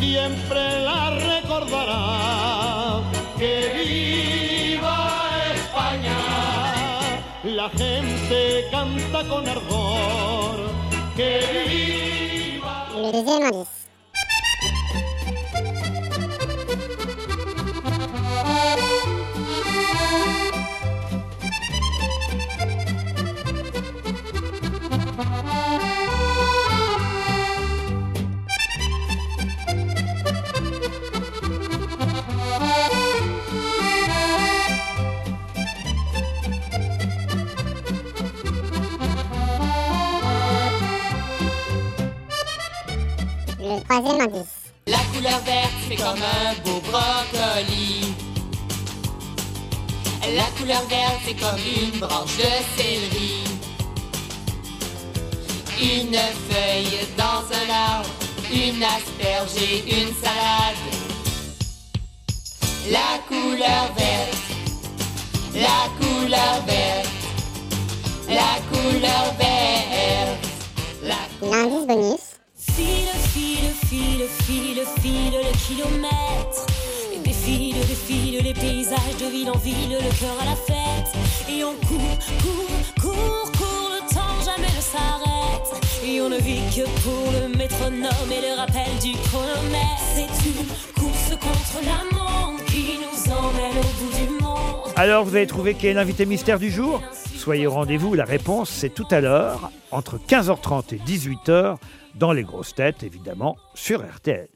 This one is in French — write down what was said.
Siempre la recordará, que viva España. La gente canta con ardor, que viva. Le troisième indice. La couleur verte, c'est comme un beau brocoli. La couleur verte, c'est comme une branche de céleri. Une feuille dans un arbre, une asperge et une salade. La couleur verte, la couleur verte, la couleur verte. La L'indice bonus. File le kilomètre. Et défile, défile les paysages de ville en ville, le cœur à la fête. Et on court, court, court, court, le temps jamais ne s'arrête. Et on ne vit que pour le métronome et le rappel du chronomètre. C'est une course contre la montre qui nous emmène au bout du monde. Alors vous avez trouvé qui est l'invité mystère du jour? Soyez au rendez-vous, la réponse c'est tout à l'heure, entre 15h30 et 18h, dans les grosses têtes évidemment, sur RTL.